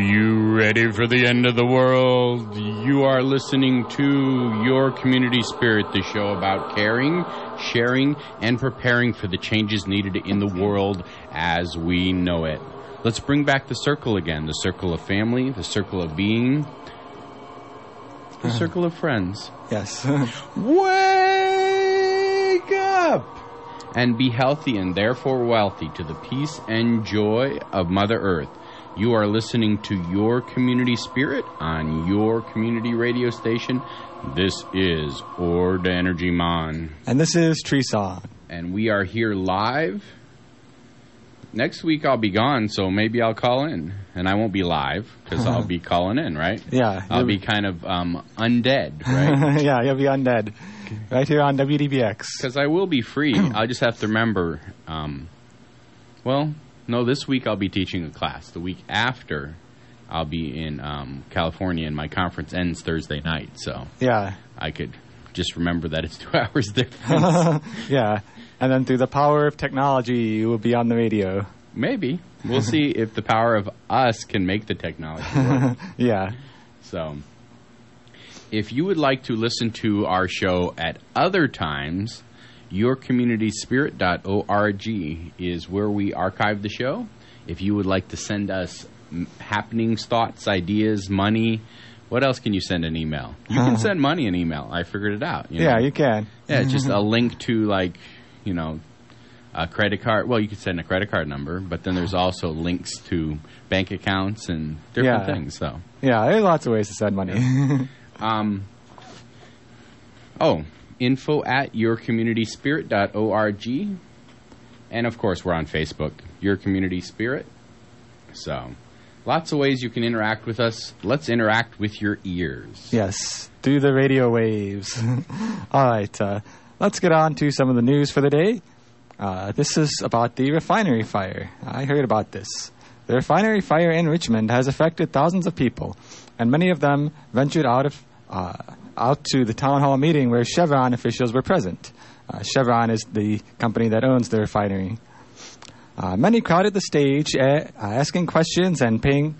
Are you ready for the end of the world? You are listening to Your Community Spirit, the show about caring, sharing, and preparing for the changes needed in the world as we know it. Let's bring back the circle again the circle of family, the circle of being, the uh-huh. circle of friends. Yes. Wake up! And be healthy and therefore wealthy to the peace and joy of Mother Earth. You are listening to Your Community Spirit on your community radio station. This is Ord Energy Mon. and this is Tree Song. And we are here live. Next week I'll be gone, so maybe I'll call in. And I won't be live because I'll be calling in, right? Yeah. I'll be kind of um, undead, right? yeah, you'll be undead. Right here on WDBX. Because I will be free. I'll just have to remember. Um, well, no, this week I'll be teaching a class. The week after, I'll be in um, California, and my conference ends Thursday night. So Yeah. I could just remember that it's two hours difference. yeah. And then through the power of technology, you will be on the radio. Maybe we'll see if the power of us can make the technology work. Yeah. So, if you would like to listen to our show at other times, yourcommunityspirit.org is where we archive the show. If you would like to send us m- happenings, thoughts, ideas, money, what else can you send an email? You can send money an email. I figured it out. you Yeah, you can. Yeah, it's just a link to like, you know, a credit card. Well, you could send a credit card number, but then there's also links to bank accounts and different Yeah. things. So, Yeah, there's lots of ways to send money. um, oh, info at yourcommunityspirit.org. And of course, we're on Facebook, Your Community Spirit. So, lots of ways you can interact with us. Let's interact with your ears. yes. Through the radio waves. All right. Uh, let's get on to some of the news for the day. Uh, this is about the refinery fire. I heard about this. The refinery fire in Richmond has affected thousands of people, and many of them ventured out of uh, out to the town hall meeting where Chevron officials were present. Uh, Chevron is the company that owns the refinery. Uh, many crowded the stage, uh, asking questions and paying,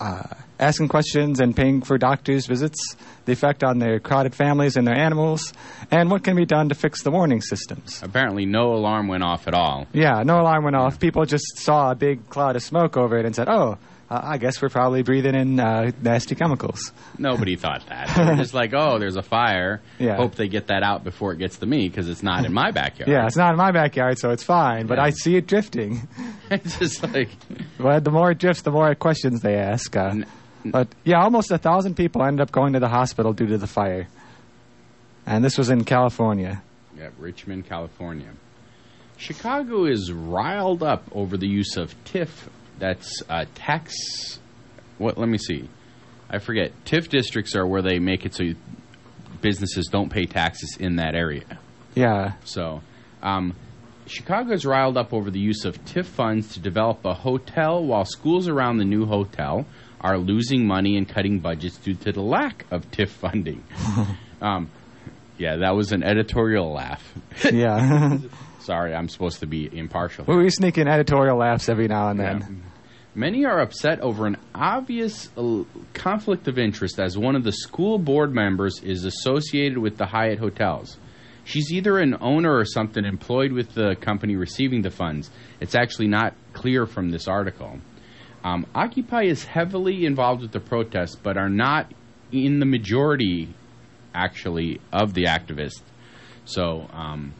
uh, asking questions and paying for doctors' visits, the effect on their crowded families and their animals, and what can be done to fix the warning systems. Apparently, no alarm went off at all. Yeah, no alarm went off. People just saw a big cloud of smoke over it and said, "Oh, uh, I guess we're probably breathing in uh, nasty chemicals." Nobody thought that. They were just like, oh, there's a fire. Yeah. Hope they get that out before it gets to me because it's not in my backyard. Yeah, it's not in my backyard, so it's fine. But Yeah. I see it drifting. it's just like, But the more it drifts, the more questions they ask. Uh, N- but yeah, almost a thousand people ended up going to the hospital due to the fire, and this was in California. yeah, Richmond, California. Chicago is riled up over the use of TIF. That's uh, tax. What? Let me see. I forget. TIF districts are where they make it so you, businesses don't pay taxes in that area. Yeah, So, um, Chicago is riled up over the use of TIF funds to develop a hotel, while schools around the new hotel are losing money and cutting budgets due to the lack of TIF funding. um, yeah, that was an editorial laugh. yeah. Sorry, I'm supposed to be impartial. we sneak in editorial laughs every now and Yeah. Many are upset over an obvious uh, conflict of interest as one of the school board members is associated with the Hyatt hotels. She's either an owner or something employed with the company receiving the funds. It's actually not clear from this article. Um, Occupy is heavily involved with the protests, but are not in the majority, actually, of the activists. So, um,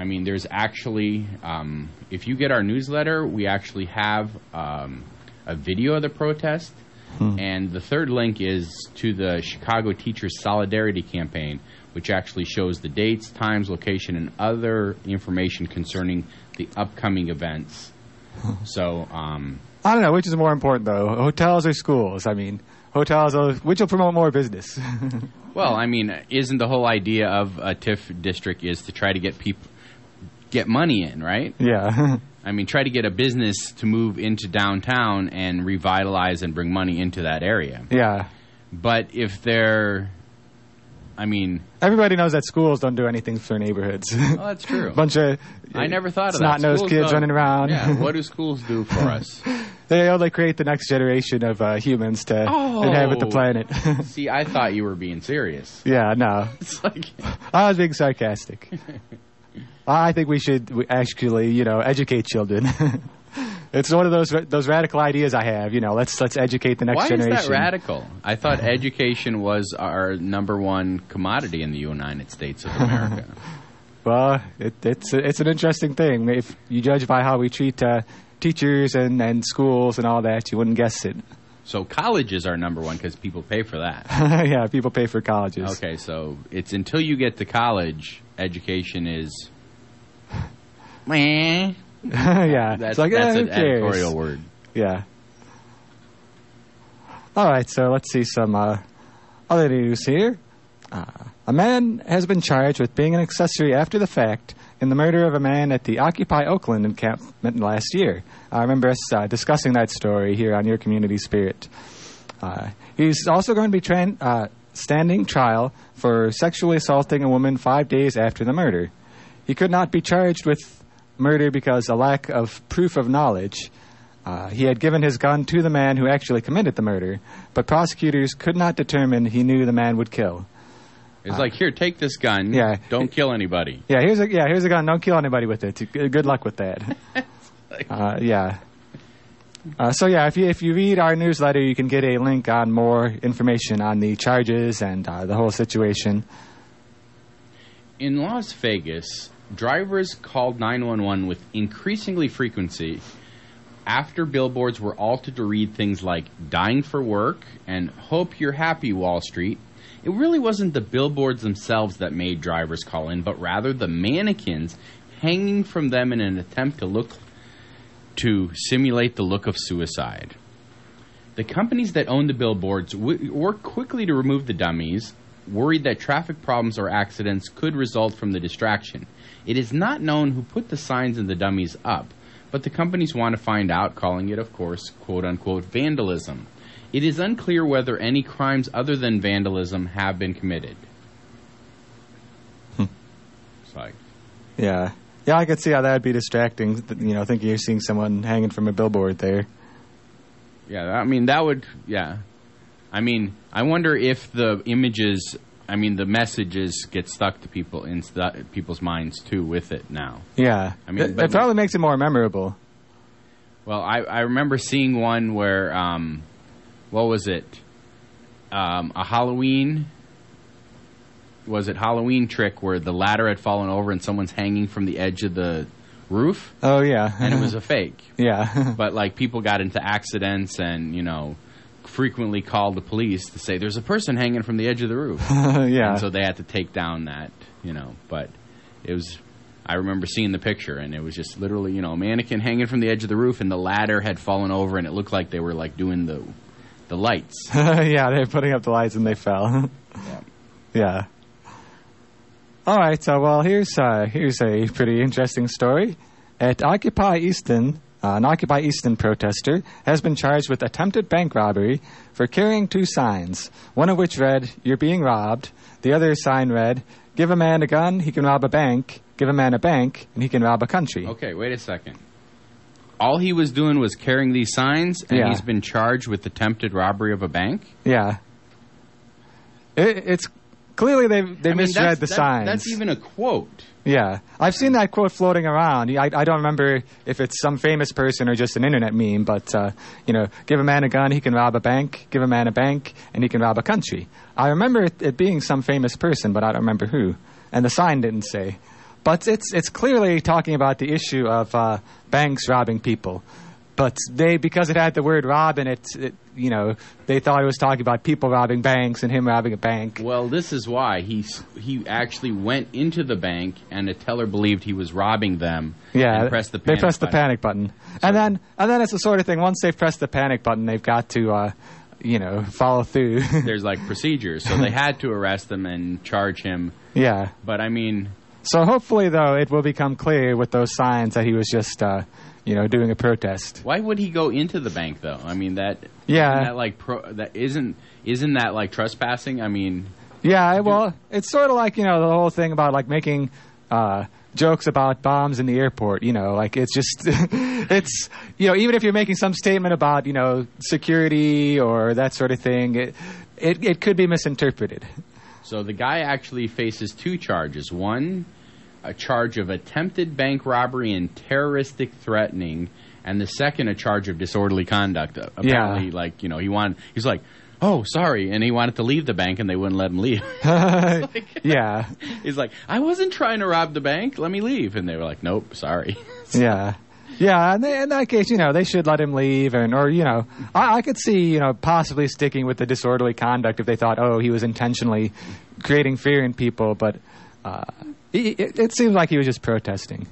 I mean, there's actually, um, if you get our newsletter, we actually have um, a video of the protest. And the third link is to the Chicago Teachers Solidarity Campaign, which actually shows the dates, times, location, and other information concerning the upcoming events. So, um, I don't know which is more important though, hotels or schools. I mean, hotels, will, which will promote more business. well, I mean, isn't the whole idea of a TIF district is to try to get people get money in, right? yeah, I mean, try to get a business to move into downtown and revitalize and bring money into that area. yeah. But if they're, I mean, Everybody knows that schools don't do anything for neighborhoods. well, that's true. Bunch of I never thought of snot that. nosed Schools kids don't- running around. Yeah, what do schools do for us? they only create the next generation of uh, humans to Oh. inhabit the planet. See, I thought you were being serious. yeah, no, It's like, I was being sarcastic. I think we should actually, you know, educate children. it's one of those those radical ideas I have. You know, let's let's educate the next why generation. is that radical? I thought education was our number one commodity in the United States of America. Well, it, it's it's an interesting thing. If you judge by how we treat uh, teachers and, and schools and all that, you wouldn't guess it. so college is our number one because people pay for that. yeah, people pay for colleges. Okay, so it's until you get to college, education is. Yeah, That's, it's like that's eh, an cares? editorial word. Yeah. All right, so let's see some uh, other news here. Uh, a man has been charged with being an accessory after the fact in the murder of a man at the Occupy Oakland encampment last year. I remember us uh, discussing that story here on Your Community Spirit. Uh, he's also going to be tran- uh, standing trial for sexually assaulting a woman five days after the murder. He could not be charged with murder because a lack of proof of knowledge. Uh, he had given his gun to the man who actually committed the murder, but prosecutors could not determine he knew the man would kill. It's like here, take this gun. Yeah. Don't kill anybody. Yeah, here's a yeah, here's a gun. Don't kill anybody with it. Good luck with that. uh, yeah. Uh, so yeah, if you if you read our newsletter, you can get a link on more information on the charges and uh, the whole situation. In Las Vegas, drivers called 911 with increasingly frequency after billboards were altered to read things like dying for work and hope you're happy Wall Street. It really wasn't the billboards themselves that made drivers call in, but rather the mannequins hanging from them in an attempt to look to simulate the look of suicide. The companies that own the billboards w- worked quickly to remove the dummies, worried that traffic problems or accidents could result from the distraction. It is not known who put the signs and the dummies up, but the companies want to find out, calling it, of course, quote unquote, vandalism. It is unclear whether any crimes other than vandalism have been committed. Hmm. Like, Yeah, yeah, I could see how that would be distracting. You know, thinking you're seeing someone hanging from a billboard there. Yeah, I mean that would yeah. I mean, I wonder if the images, I mean the messages get stuck to people in people's minds too with it now. Yeah, I mean, it, it probably makes it more memorable. Well, I I remember seeing one where um what was it? Um a Halloween was it Halloween trick where the ladder had fallen over and someone's hanging from the edge of the roof Oh yeah, and it was a fake. yeah, but like people got into accidents and you know frequently called the police to say there's a person hanging from the edge of the roof yeah. and so they had to take down that you know but it was i remember seeing the picture and it was just literally you know a mannequin hanging from the edge of the roof and the ladder had fallen over and it looked like they were like doing the the lights yeah, they're putting up the lights and they fell. yeah. All right. So, well, here's uh, here's a pretty interesting story. At Occupy Easton, uh, an Occupy Easton protester has been charged with attempted bank robbery for carrying two signs. One of which read "You're being robbed." The other sign read "Give a man a gun, he can rob a bank. Give a man a bank, and he can rob a country." okay wait a second all he was doing was carrying these signs and Yeah. he's been charged with attempted robbery of a bank Yeah. It, it's clearly they they I mean, misread the that- signs. that's even a quote Yeah, I've seen that quote floating around. I, I don't remember if it's some famous person or just an internet meme, but uh, you know, give a man a gun, he can rob a bank. Give a man a bank, and he can rob a country. I remember it, it being some famous person, but I don't remember who. And the sign didn't say. But it's it's clearly talking about the issue of uh, banks robbing people. But they, because it had the word rob in it, it, you know, they thought it was talking about people robbing banks and him robbing a bank. Well, this is why he he actually went into the bank, and a teller believed he was robbing them. Yeah, and pressed the they panic press the button. panic button, and then and then it's the sort of thing. Once they've pressed the panic button, they've got to, uh, you know, follow through. There's like procedures, so they had to arrest him and charge him. yeah. But I mean, So hopefully, though, it will become clear with those signs that he was just, uh, you know, doing a protest. why would he go into the bank though? I mean that Yeah. isn't that like pro, that isn't isn't that like trespassing? I mean, Yeah. Well, it's sort of like you know the whole thing about like making uh, jokes about bombs in the airport. You know, like it's just it's you know even if you're making some statement about you know security or that sort of thing, it it, it could be misinterpreted. So the guy actually faces two charges. One, a charge of attempted bank robbery and terroristic threatening, and the second, a charge of disorderly conduct. Apparently, Yeah. like you know, he wanted. He's like, "Oh, sorry," and he wanted to leave the bank, and they wouldn't let him leave. yeah, He's like, "I wasn't trying to rob the bank. Let me leave," and they were like, "Nope, sorry." yeah. Yeah, and they, in that case, you know, they should let him leave, and or you know, I, I could see, you know, possibly sticking with the disorderly conduct if they thought, oh, he was intentionally creating fear in people, but uh, it, it, it seems like he was just protesting.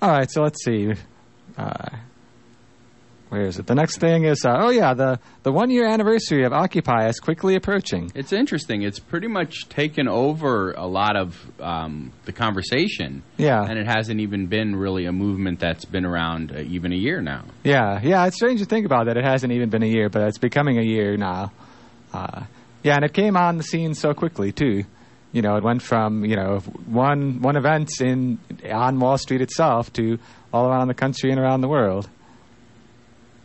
All right, so let's see. Uh, where is it? The next thing is, uh, oh yeah, the the one year anniversary of Occupy is quickly approaching. It's interesting. It's pretty much taken over a lot of um, the conversation. Yeah. And it hasn't even been really a movement that's been around uh, even a year now. Yeah, yeah, it's strange to think about that. It hasn't even been a year, but it's becoming a year now. Uh, yeah, and it came on the scene so quickly too. You know, it went from you know one one event in on Wall Street itself to all around the country and around the world.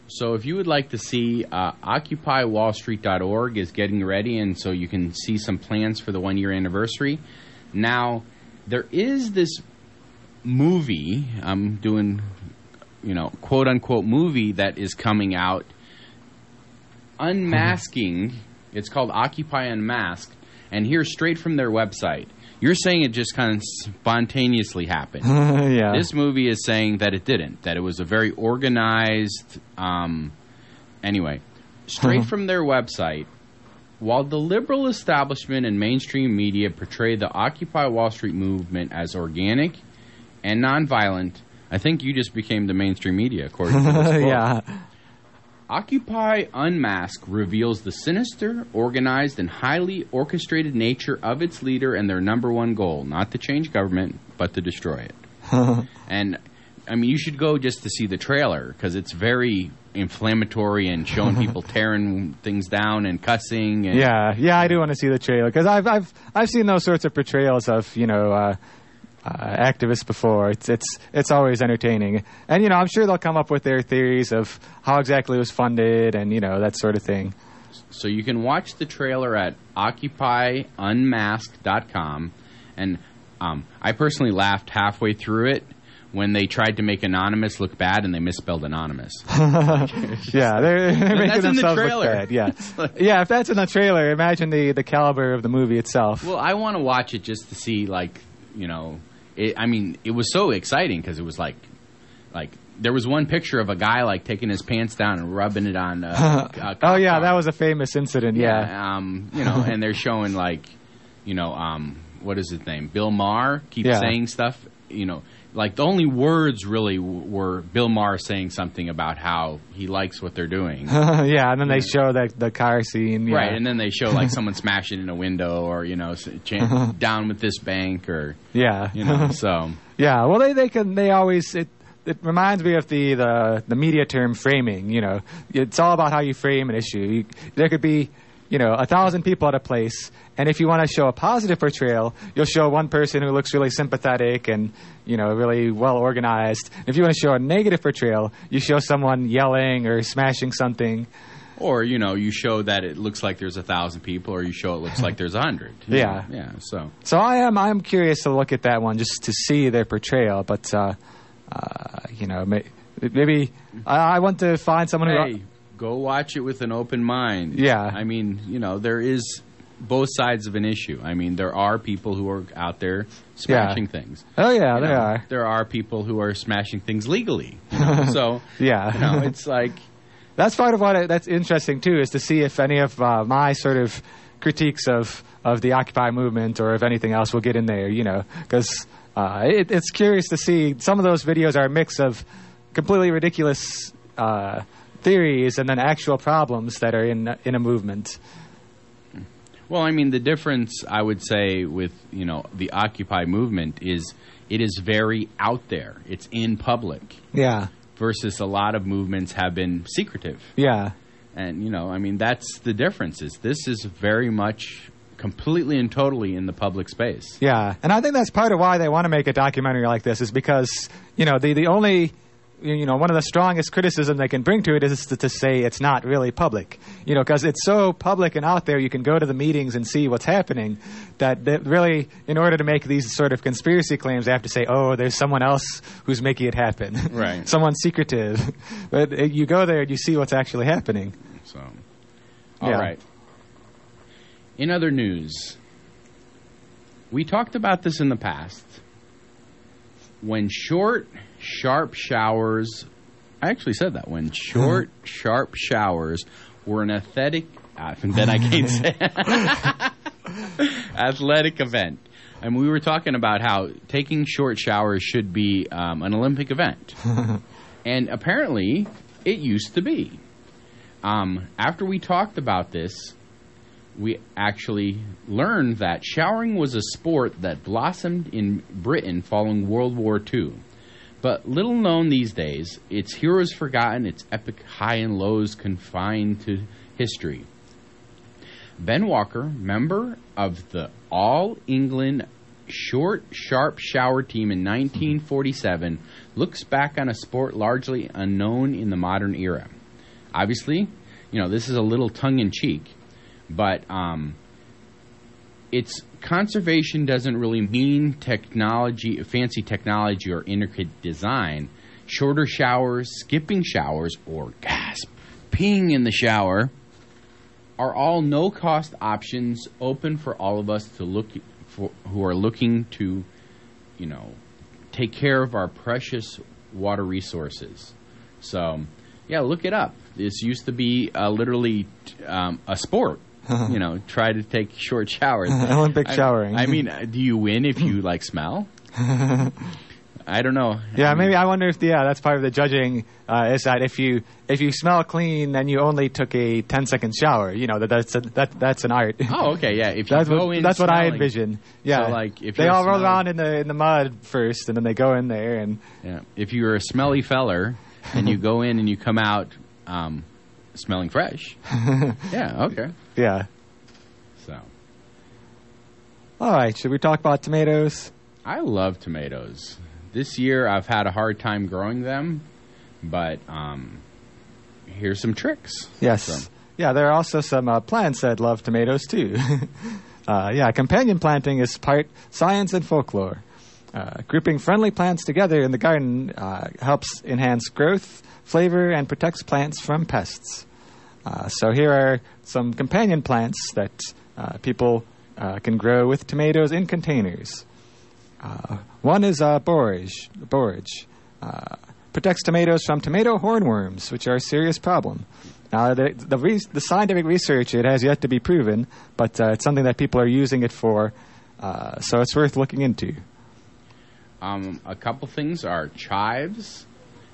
So if you would like to see, uh, OccupyWallStreet.org is getting ready, and so you can see some plans for the one year anniversary. Now, there is this movie, I'm doing, you know, quote unquote movie that is coming out unmasking. It's called Occupy Unmasked, and here straight from their website. You're saying it just kind of spontaneously happened. yeah, This movie is saying that it didn't. That it was a very organized. Um, anyway, straight from their website. While the liberal establishment and mainstream media portray the Occupy Wall Street movement as organic and nonviolent, I think you just became the mainstream media, according to this quote. yeah, Occupy Unmask reveals the sinister, organized, and highly orchestrated nature of its leader and their number one goal not to change government, but to destroy it. and, I mean, you should go just to see the trailer because it's very inflammatory and showing people tearing things down and cussing. And, yeah, yeah. I do want to see the trailer because I've I've I've seen those sorts of portrayals of you know. Uh, uh, activists before. It's it's it's always entertaining, and you know I'm sure they'll come up with their theories of how exactly it was funded and you know that sort of thing. So you can watch the trailer at occupyunmasked.com. And um, I personally laughed halfway through it when they tried to make Anonymous look bad and they misspelled Anonymous. Yeah, they're, they're making that's in the themselves look trailer. bad. Yeah, like- yeah. If that's in the trailer, imagine the the caliber of the movie itself. well, I want to watch it just to see, like, you know, it, I mean, it was so exciting because it was like, like, there was one picture of a guy like taking his pants down and rubbing it on. Uh, oh yeah, cop that was a famous incident. Yeah, um, you know, and they're showing like, you know, um, what is his name? Bill Maher keeps Yeah. saying stuff. You know, like the only words really were Bill Maher saying something about how he likes what they're doing. yeah. And then they show that the car scene. Yeah. Right, and then they show like someone smashing in a window, or you know, down with this bank, or yeah, you know. So Yeah, well, they they can they always it it reminds me of the the the media term framing. You know, it's all about how you frame an issue. You, there could be you know a thousand people at a place, and if you want to show a positive portrayal, you'll show one person who looks really sympathetic and you know really well organized. If you want to show a negative portrayal, you show someone yelling or smashing something. or you know, you show that it looks like there's a thousand people, or you show it looks like there's a hundred. Yeah. know? yeah. So So I am I am curious to look at that one just to see their portrayal, but. Uh, uh, you know, may, maybe I, I want to find someone who hey, go watch it with an open mind. Yeah. I mean, you know, there is both sides of an issue. I mean, there are people who are out there smashing things. Oh yeah, You there know, are. There are people who are smashing things legally. you know? so, Yeah, you know, it's like that's part of what I, that's interesting too, is to see if any of uh, my sort of critiques of of the Occupy movement or if anything else will get in there. You know, because uh, it, it's curious to see some of those videos are a mix of completely ridiculous uh, theories and then actual problems that are in in a movement. Well, I mean, the difference I would say with you know the Occupy movement is it is very out there. It's in public Yeah, versus a lot of movements have been secretive. yeah, And you know, I mean, that's the difference. Is this is very much completely and totally in the public space. Yeah, and I think that's part of why they want to make a documentary like this is because you know the the only you know one of the strongest criticism they can bring to it is to, to say it's not really public. You know, because it's so public and out there, you can go to the meetings and see what's happening. That, that really, in order to make these sort of conspiracy claims, they have to say, "Oh, there's someone else who's making it happen." Right. someone secretive. but uh, you go there and you see what's actually happening. So, all right. Yeah. In other news, we talked about this in the past. When short, sharp showers, I actually said that. When short, sharp showers were an athletic, uh, then I can't say athletic event. And we were talking about how taking short showers should be um, an Olympic event. and apparently, it used to be. Um, after we talked about this, we actually learned that showering was a sport that blossomed in Britain following World War II. But little known these days, its heroes forgotten, its epic high and lows confined to history. Ben Walker, member of the All England Short Sharp Shower team in 1947, looks back on a sport largely unknown in the modern era. Obviously, you know, this is a little tongue in cheek, but um, its conservation doesn't really mean technology, fancy technology, or intricate design. Shorter showers, skipping showers, or gasp, peeing in the shower are all no cost options open for all of us to look for who are looking to, you know, take care of our precious water resources. So, yeah, look it up. This used to be uh, literally um, a sport. you know, try to take short showers. Olympic I- showering. I mean, do you win if you like smell? I don't know. Yeah, I mean, maybe I wonder if yeah, that's part of the judging uh, is that if you if you smell clean, then you only took a 10 second shower. You know that that's a, that that's an art. Oh, okay, yeah. If you that's go what in that's what I envision. Yeah, So, like, if they all roll around in the in the mud first, and then they go in there and Yeah. If you're a smelly feller and you go in and you come out um, smelling fresh. yeah, okay. yeah. So All right, should we talk about tomatoes? I love tomatoes. This year I've had a hard time growing them, but um, here's some tricks. Yes. So- Yeah, there are also some uh, plants that love tomatoes too. uh, yeah, companion planting is part science and folklore. Uh, grouping friendly plants together in the garden uh, helps enhance growth, flavor, and protects plants from pests. Uh, so here are some companion plants that uh, people uh, can grow with tomatoes in containers. Uh, one is uh, borage. Borage uh, protects tomatoes from tomato hornworms, which are a serious problem. Now, the the, re- the scientific research it has yet to be proven, but uh, it's something that people are using it for, so it's worth looking into. Um, a couple things are chives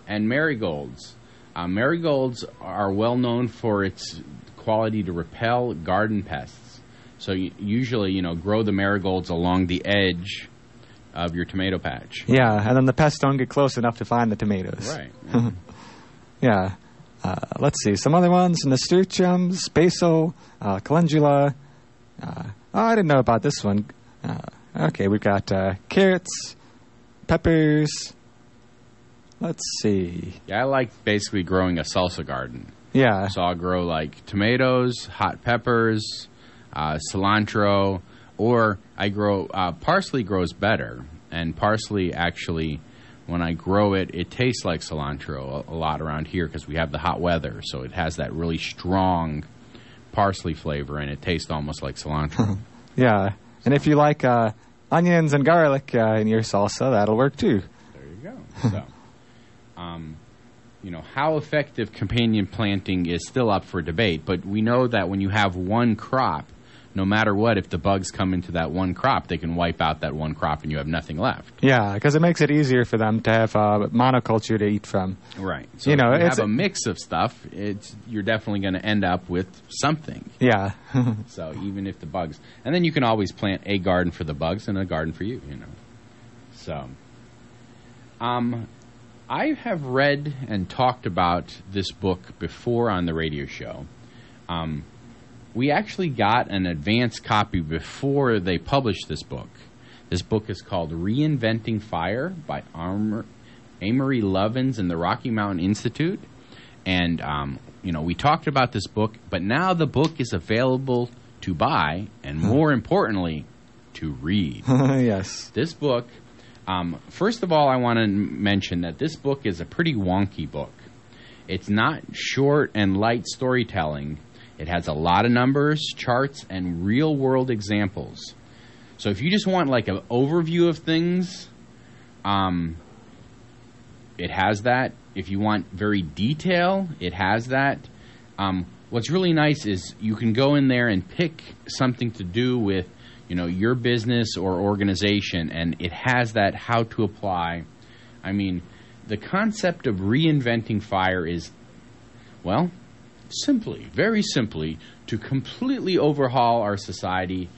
and marigolds. Uh, marigolds are well known for its quality to repel garden pests. So you, usually, you know, grow the marigolds along the edge of your tomato patch. Yeah, and then the pests don't get close enough to find the tomatoes. Right. Yeah. Uh, let's see. Some other ones nasturtiums, basil, uh, calendula. Uh, oh, I didn't know about this one. Uh, okay, we've got uh, carrots, peppers. Let's see. yeah, I like basically growing a salsa garden. Yeah. So I'll grow like tomatoes, hot peppers, uh, cilantro, or I grow uh, parsley grows better, and parsley actually, when I grow it, it tastes like cilantro a, a lot around here because we have the hot weather, so it has that really strong parsley flavor, and it tastes almost like cilantro. Yeah. And if you like uh, onions and garlic uh, in your salsa, that'll work too. There you go. So, um, you know, how effective companion planting is still up for debate, but we know that when you have one crop, no matter what, if the bugs come into that one crop, they can wipe out that one crop and you have nothing left. Yeah, because it makes it easier for them to have uh, monoculture to eat from. Right. So You know, you it's have a- a mix of stuff, it's you're definitely going to end up with something. Yeah. So even if the bugs, and then you can always plant a garden for the bugs and a garden for you, you know. So, um, I have read and talked about this book before on the radio show. Um, we actually got an advance copy before they published this book. This book is called Reinventing Fire by Armor, Amory Lovins and the Rocky Mountain Institute. And, um, you know, we talked about this book, but now the book is available to buy, and more importantly, to read. yes. This book, um, first of all, I want to mention that this book is a pretty wonky book. It's not short and light storytelling. It has a lot of numbers, charts, and real world examples. So if you just want like an overview of things, um, it has that. If you want very detail, it has that. Um, what's really nice is you can go in there and pick something to do with, you know, your business or organization, and it has that how to apply. I mean, the concept of reinventing fire is, well, simply, very simply, to completely overhaul our society,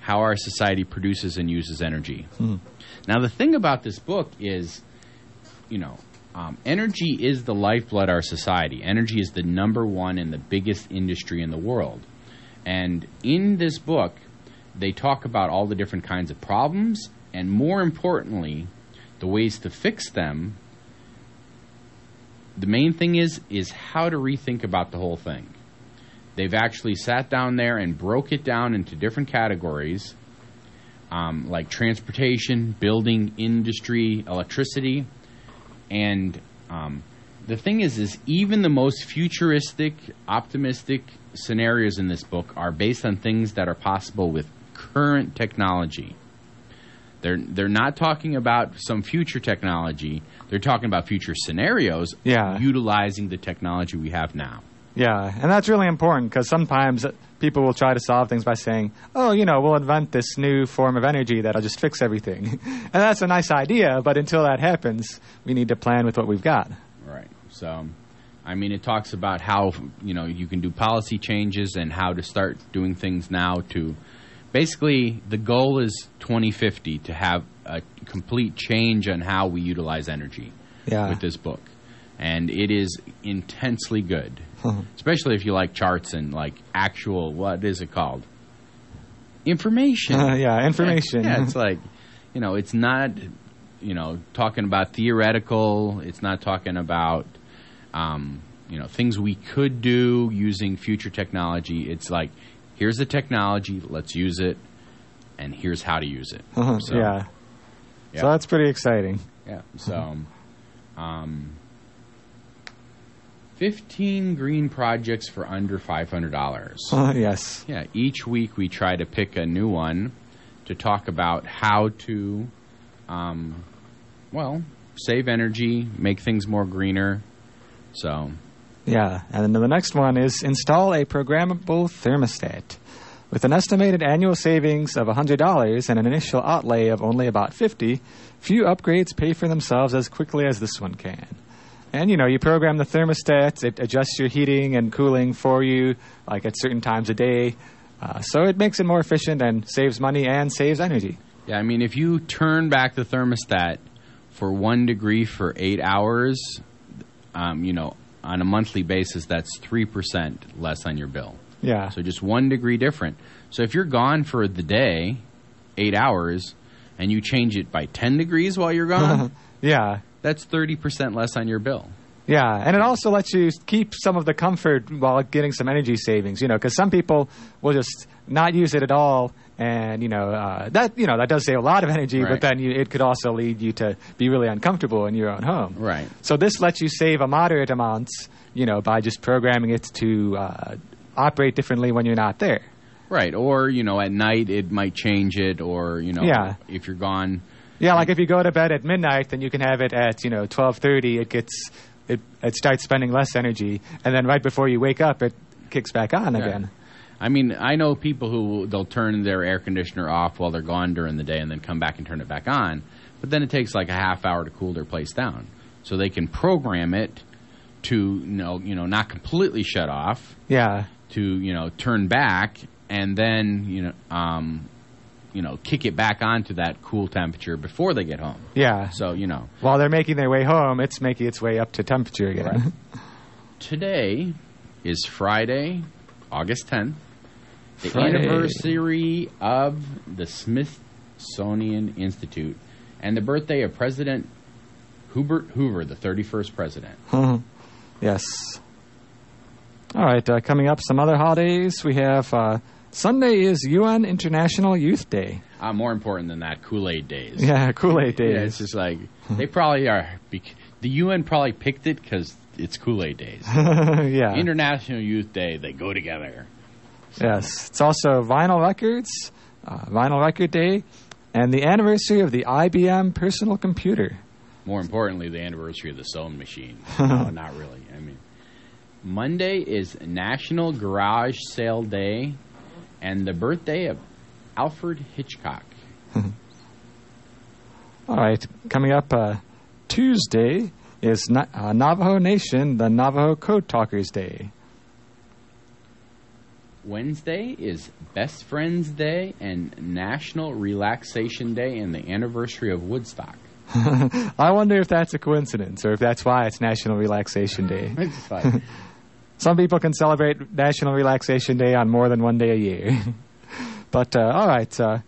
how our society produces and uses energy. Now, the thing about this book is, you know, um, energy is the lifeblood of our society. Energy is the number one and the biggest industry in the world. And in this book, they talk about all the different kinds of problems, and more importantly, the ways to fix them. The main thing is is how to rethink about the whole thing. They've actually sat down there and broke it down into different categories, um, like transportation, building, industry, electricity, and um, the thing is, is even the most futuristic, optimistic scenarios in this book are based on things that are possible with current technology. They're they're not talking about some future technology. They're talking about future scenarios Yeah. utilizing the technology we have now. Yeah, and that's really important because sometimes people will try to solve things by saying, "Oh, you know, we'll invent this new form of energy that'll just fix everything," and that's a nice idea. But until that happens, we need to plan with what we've got. Right. So, I mean, it talks about how you know you can do policy changes and how to start doing things now. To basically, the goal is 2050 to have a complete change on how we utilize energy Yeah. with this book, and it is intensely good, especially if you like charts and like actual what is it called information. Uh, yeah, information. Yeah, it's like, you know, it's not, you know, talking about theoretical. It's not talking about, um, you know, things we could do using future technology. It's like, here's the technology, let's use it, and here's how to use it. Uh-huh, So, yeah. yeah. So that's pretty exciting. Yeah. So, um, fifteen green projects for under five hundred dollars. Uh, yes. Yeah, each week we try to pick a new one to talk about how to, um, well, save energy, make things more greener. So, Yeah, and then the next one is install a programmable thermostat. With an estimated annual savings of $100 and an initial outlay of only about 50, few upgrades pay for themselves as quickly as this one can. And you know, you program the thermostat, it adjusts your heating and cooling for you, like at certain times a day. Uh, so it makes it more efficient and saves money and saves energy. yeah, I mean, if you turn back the thermostat for one degree for eight hours, um, you know, on a monthly basis, that's 3% less on your bill. Yeah. So just one degree different. So if you're gone for the day, eight hours, and you change it by 10 degrees while you're gone, yeah. that's 30% less on your bill. Yeah, and it also lets you keep some of the comfort while getting some energy savings. You know, because some people will just not use it at all, and you know uh, that you know that does save a lot of energy, Right. but then you, it could also lead you to be really uncomfortable in your own home. Right. So this lets you save a moderate amount, you know, by just programming it to uh, operate differently when you're not there. Right. Or, you know, at night it might change it, or, you know, Yeah. if you're gone. Yeah, like if you go to bed at midnight, then you can have it at you know twelve thirty. It gets it it starts spending less energy, and then right before you wake up, it kicks back on Yeah. again. I mean, I know people who they'll turn their air conditioner off while they're gone during the day and then come back and turn it back on. But then it takes like a half hour to cool their place down. So they can program it to, you know, you know, not completely shut off, Yeah. to, you know, turn back and then, you know, um, you know, kick it back onto that cool temperature before they get home. Yeah. So, you know, While they're making their way home, it's making its way up to temperature again. Right. today is Friday, August 10th, the Friday. anniversary of the Smithsonian Institute, and the birthday of President Herbert Hoover, the 31st president. yes. All right, uh, coming up, some other holidays. We have uh, Sunday is UN International Youth Day. Uh, more important than that, Kool Aid days. Yeah, Kool Aid Yeah, it's just like they probably are. The UN probably picked it because it's Kool Aid days. yeah. International Youth Day, they go together. Yes, it's also Vinyl Records, uh, Vinyl Record Day, and the anniversary of the IBM personal computer. More importantly, the anniversary of the sewing machine. no, not really. I mean, Monday is National Garage Sale Day, and the birthday of Alfred Hitchcock. All right, coming up uh, Tuesday is Na- uh, Navajo Nation, the Navajo Code Talkers Day. Wednesday is Best Friends Day and National Relaxation Day, and the anniversary of Woodstock. I wonder if that's a coincidence or if that's why it's National Relaxation Day. It's like, Some people can celebrate National Relaxation Day on more than one day a year. but uh, all right, uh,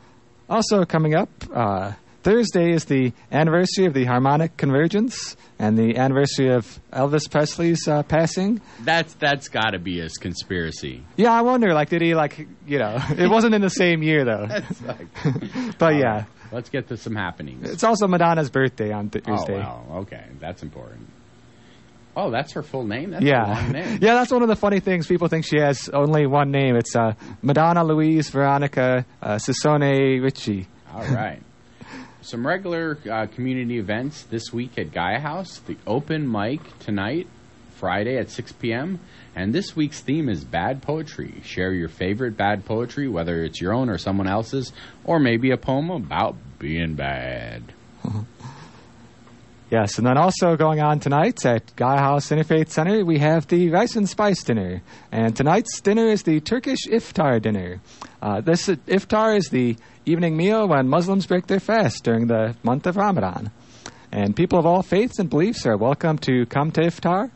also coming up, uh, Thursday is the anniversary of the harmonic convergence and the anniversary of Elvis Presley's uh, passing. that's that's got to be a conspiracy. Yeah, I wonder, like, did he, like, you know, it wasn't in the same year though. Like, but yeah, let's get to some happenings. it's also Madonna's birthday on Oh, Thursday. wow. Okay, that's important. Oh, that's her full name? That's a Yeah, long name. yeah. That's one of the funny things. People think she has only one name. It's uh, Madonna Louise Veronica uh, Ciccone Ritchie. All right. Some regular uh, community events this week at Gaia House. The open mic tonight, Friday at 6 p.m. And this week's theme is bad poetry. Share your favorite bad poetry, whether it's your own or someone else's, or maybe a poem about being bad. Yes, and then also going on tonight at Gaia House Interfaith Center, we have the Rice and Spice dinner. And tonight's dinner is the Turkish iftar dinner. Uh, this iftar is the evening meal when Muslims break their fast during the month of Ramadan. And people of all faiths and beliefs are welcome to come to iftar.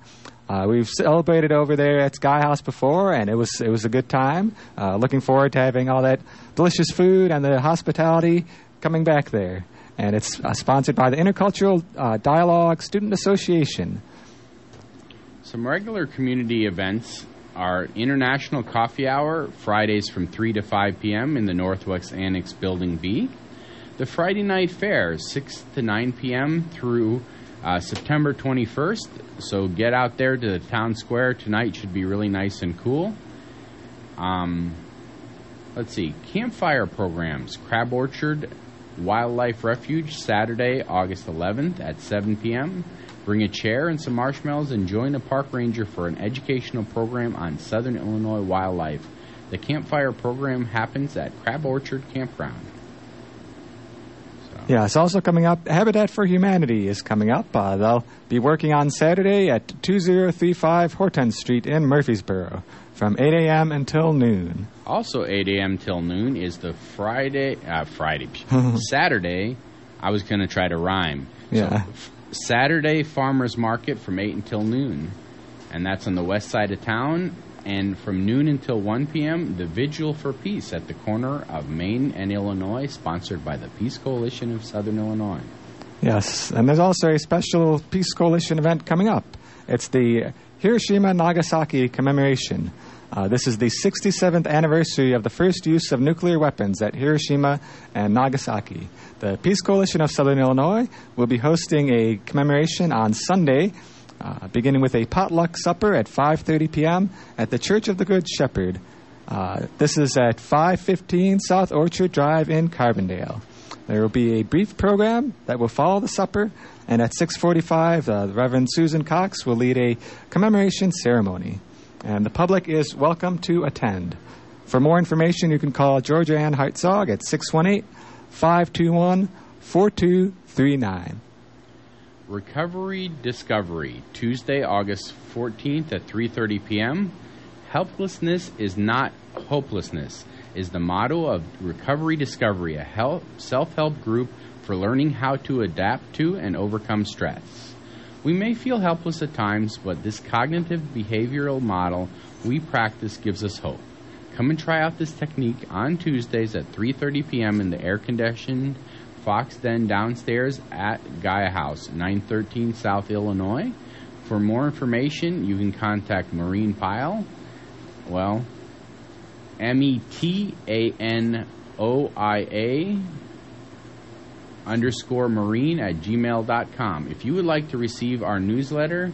Uh, we've celebrated over there at Gaia House before, and it was it was a good time. Uh, looking forward to having all that delicious food and the hospitality coming back there. And it's uh, sponsored by the Intercultural uh, Dialogue Student Association. Some regular community events are International Coffee Hour, Fridays from 3 to 5 p.m. in the Northwest Annex Building B. The Friday Night Fair, 6 to 9 p.m. through uh, September 21st. So get out there to the town square tonight. Should be really nice and cool. Um, let's see. Campfire programs, Crab Orchard Wildlife Refuge, Saturday, August 11th at 7 p.m. Bring a chair and some marshmallows and join a park ranger for an educational program on Southern Illinois wildlife. The campfire program happens at Crab Orchard Campground. So, Yeah, it's also coming up. Habitat for Humanity is coming up. Uh, they'll be working on Saturday at 2035 Hortense Street in Murphysboro from 8 a.m. until noon. Also, 8 a.m. till noon is the Friday, uh, Friday, Saturday. I was going to try to rhyme. Yeah. So, Saturday Farmers Market from 8 until noon. And that's on the west side of town. And from noon until 1 p.m., the Vigil for Peace at the corner of Main and Illinois, sponsored by the Peace Coalition of Southern Illinois. Yes, and there's also a special Peace Coalition event coming up. It's the Hiroshima Nagasaki commemoration. Uh, this is the 67th anniversary of the first use of nuclear weapons at Hiroshima and Nagasaki. The Peace Coalition of Southern Illinois will be hosting a commemoration on Sunday, uh, beginning with a potluck supper at 5:30 p.m. at the Church of the Good Shepherd. Uh, this is at 515 South Orchard Drive in Carbondale. There will be a brief program that will follow the supper, and at 6:45, uh, the Reverend Susan Cox will lead a commemoration ceremony, and the public is welcome to attend. For more information, you can call Georgia Ann Hartzog at 618-521-4239. Recovery Discovery, Tuesday, August 14th at 3:30 p.m. Helplessness is not hopelessness is the motto of Recovery Discovery, a help, self-help group for learning how to adapt to and overcome stress. We may feel helpless at times, but this cognitive behavioral model we practice gives us hope. Come and try out this technique on Tuesdays at 3:30 p.m. in the air-conditioned Fox Den downstairs at Gaia House, 913 South Illinois. For more information, you can contact Marine Pyle. Well, M E T A N O I A underscore marine at gmail.com. If you would like to receive our newsletter,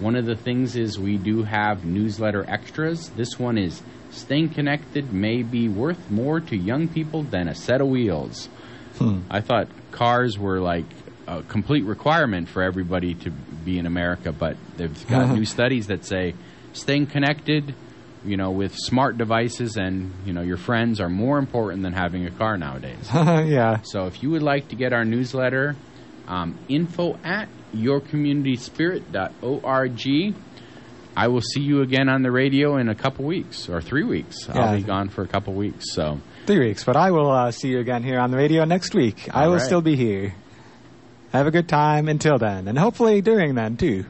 one of the things is we do have newsletter extras. This one is Staying Connected may be worth more to young people than a set of wheels. Hmm. I thought cars were like a complete requirement for everybody to be in America, but they've got new studies that say staying connected, you know, with smart devices and, you know, your friends are more important than having a car nowadays. yeah. So if you would like to get our newsletter, um, info at yourcommunityspirit.org. I will see you again on the radio in a couple weeks or three weeks. I'll be gone for a couple weeks. So Three weeks, but I will uh, see you again here on the radio next week. I will right. still be here. Have a good time until then, and hopefully during then, too.